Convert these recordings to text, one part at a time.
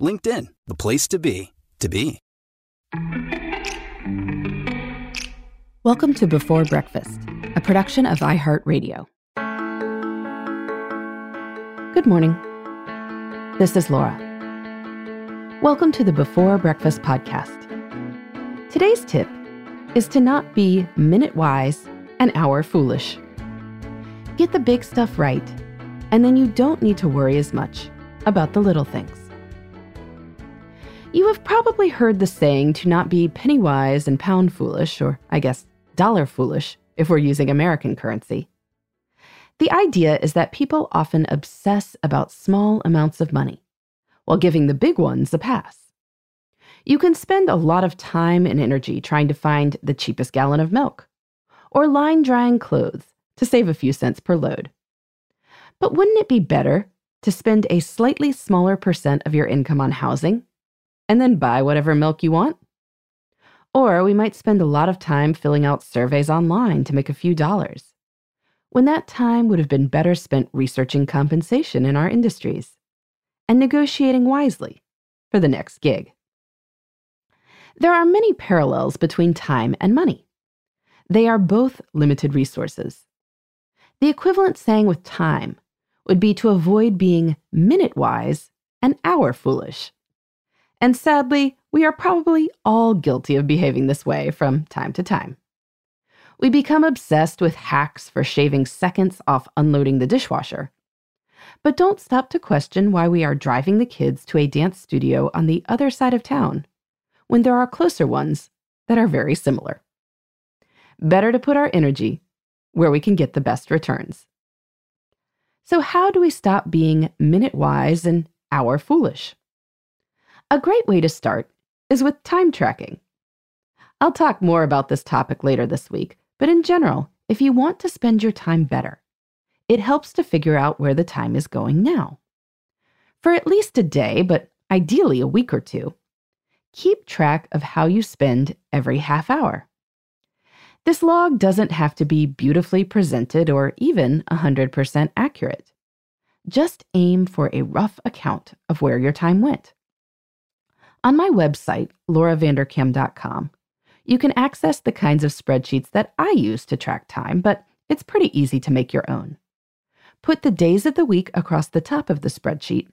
LinkedIn, the place to be, to be. Welcome to Before Breakfast, a production of iHeartRadio. Good morning. This is Laura. Welcome to the Before Breakfast podcast. Today's tip is to not be minute wise and hour foolish. Get the big stuff right, and then you don't need to worry as much about the little things. You have probably heard the saying to not be penny wise and pound foolish, or I guess dollar foolish if we're using American currency. The idea is that people often obsess about small amounts of money while giving the big ones a pass. You can spend a lot of time and energy trying to find the cheapest gallon of milk or line drying clothes to save a few cents per load. But wouldn't it be better to spend a slightly smaller percent of your income on housing and then buy whatever milk you want? Or we might spend a lot of time filling out surveys online to make a few dollars, when that time would have been better spent researching compensation in our industries and negotiating wisely for the next gig. There are many parallels between time and money. They are both limited resources. The equivalent saying with time would be to avoid being minute wise and hour foolish. And sadly, we are probably all guilty of behaving this way from time to time. We become obsessed with hacks for shaving seconds off unloading the dishwasher. But don't stop to question why we are driving the kids to a dance studio on the other side of town when there are closer ones that are very similar. Better to put our energy where we can get the best returns. So, how do we stop being minute wise and hour foolish? A great way to start is with time tracking. I'll talk more about this topic later this week, but in general, if you want to spend your time better, it helps to figure out where the time is going now. For at least a day, but ideally a week or two, keep track of how you spend every half hour. This log doesn't have to be beautifully presented or even 100% accurate. Just aim for a rough account of where your time went. On my website, lauravanderkam.com, you can access the kinds of spreadsheets that I use to track time, but it's pretty easy to make your own. Put the days of the week across the top of the spreadsheet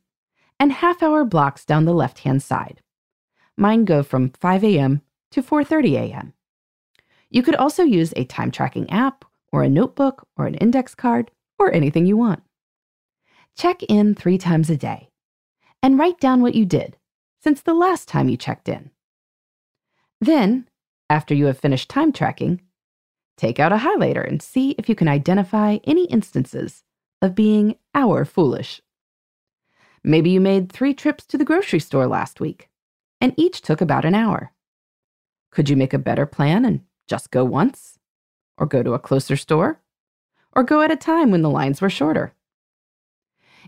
and half hour blocks down the left hand side. Mine go from 5 a.m. to 4:30 a.m. You could also use a time tracking app or a notebook or an index card or anything you want. Check in 3 times a day and write down what you did since the last time you checked in. Then, after you have finished time tracking, take out a highlighter and see if you can identify any instances of being hour foolish. Maybe you made three trips to the grocery store last week, and each took about an hour. Could you make a better plan and just go once? Or go to a closer store? Or go at a time when the lines were shorter?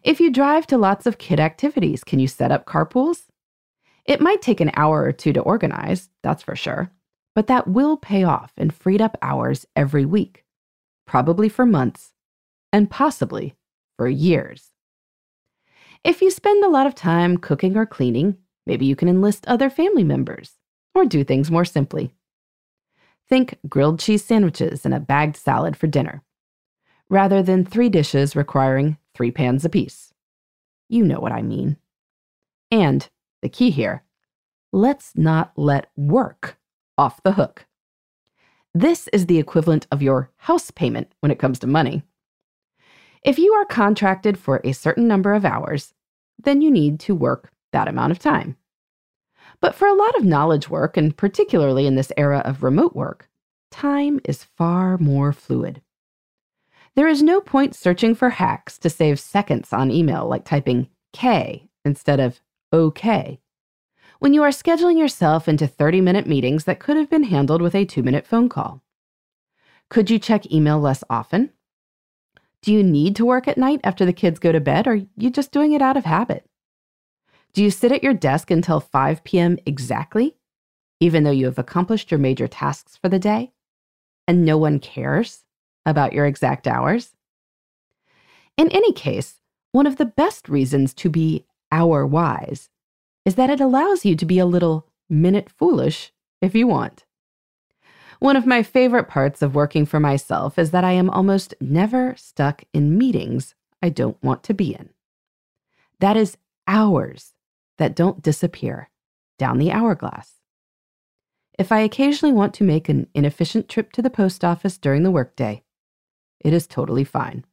If you drive to lots of kid activities, can you set up carpools? It might take an hour or two to organize, that's for sure, but that will pay off in freed up hours every week, probably for months, and possibly for years. If you spend a lot of time cooking or cleaning, maybe you can enlist other family members or do things more simply. Think grilled cheese sandwiches and a bagged salad for dinner, rather than three dishes requiring three pans apiece. You know what I mean. And the key here let's not let work off the hook. This is the equivalent of your house payment when it comes to money. If you are contracted for a certain number of hours, then you need to work that amount of time. But for a lot of knowledge work, and particularly in this era of remote work, time is far more fluid. There is no point searching for hacks to save seconds on email, like typing K instead of OK, when you are scheduling yourself into 30 minute meetings that could have been handled with a two minute phone call. Could you check email less often? Do you need to work at night after the kids go to bed, or are you just doing it out of habit? Do you sit at your desk until 5 p.m. exactly, even though you have accomplished your major tasks for the day, and no one cares about your exact hours? In any case, one of the best reasons to be hour wise is that it allows you to be a little minute foolish if you want. One of my favorite parts of working for myself is that I am almost never stuck in meetings I don't want to be in. That is hours that don't disappear down the hourglass. If I occasionally want to make an inefficient trip to the post office during the workday, it is totally fine.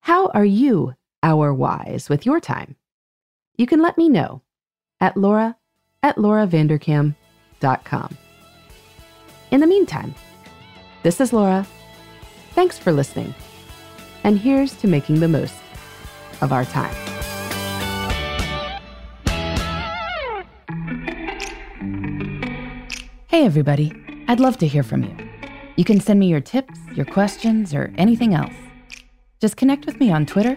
How are you hour wise with your time? You can let me know at laura at lauravanderkam.com. In the meantime, this is Laura. Thanks for listening. And here's to making the most of our time. Hey, everybody. I'd love to hear from you. You can send me your tips, your questions, or anything else. Just connect with me on Twitter,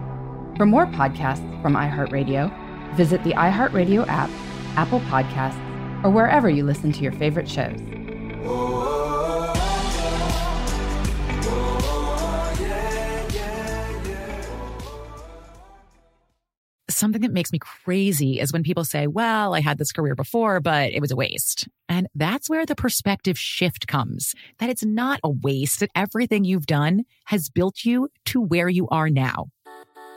For more podcasts from iHeartRadio, visit the iHeartRadio app, Apple Podcasts, or wherever you listen to your favorite shows. something that makes me crazy is when people say, well, I had this career before, but it was a waste. And that's where the perspective shift comes that it's not a waste, that everything you've done has built you to where you are now.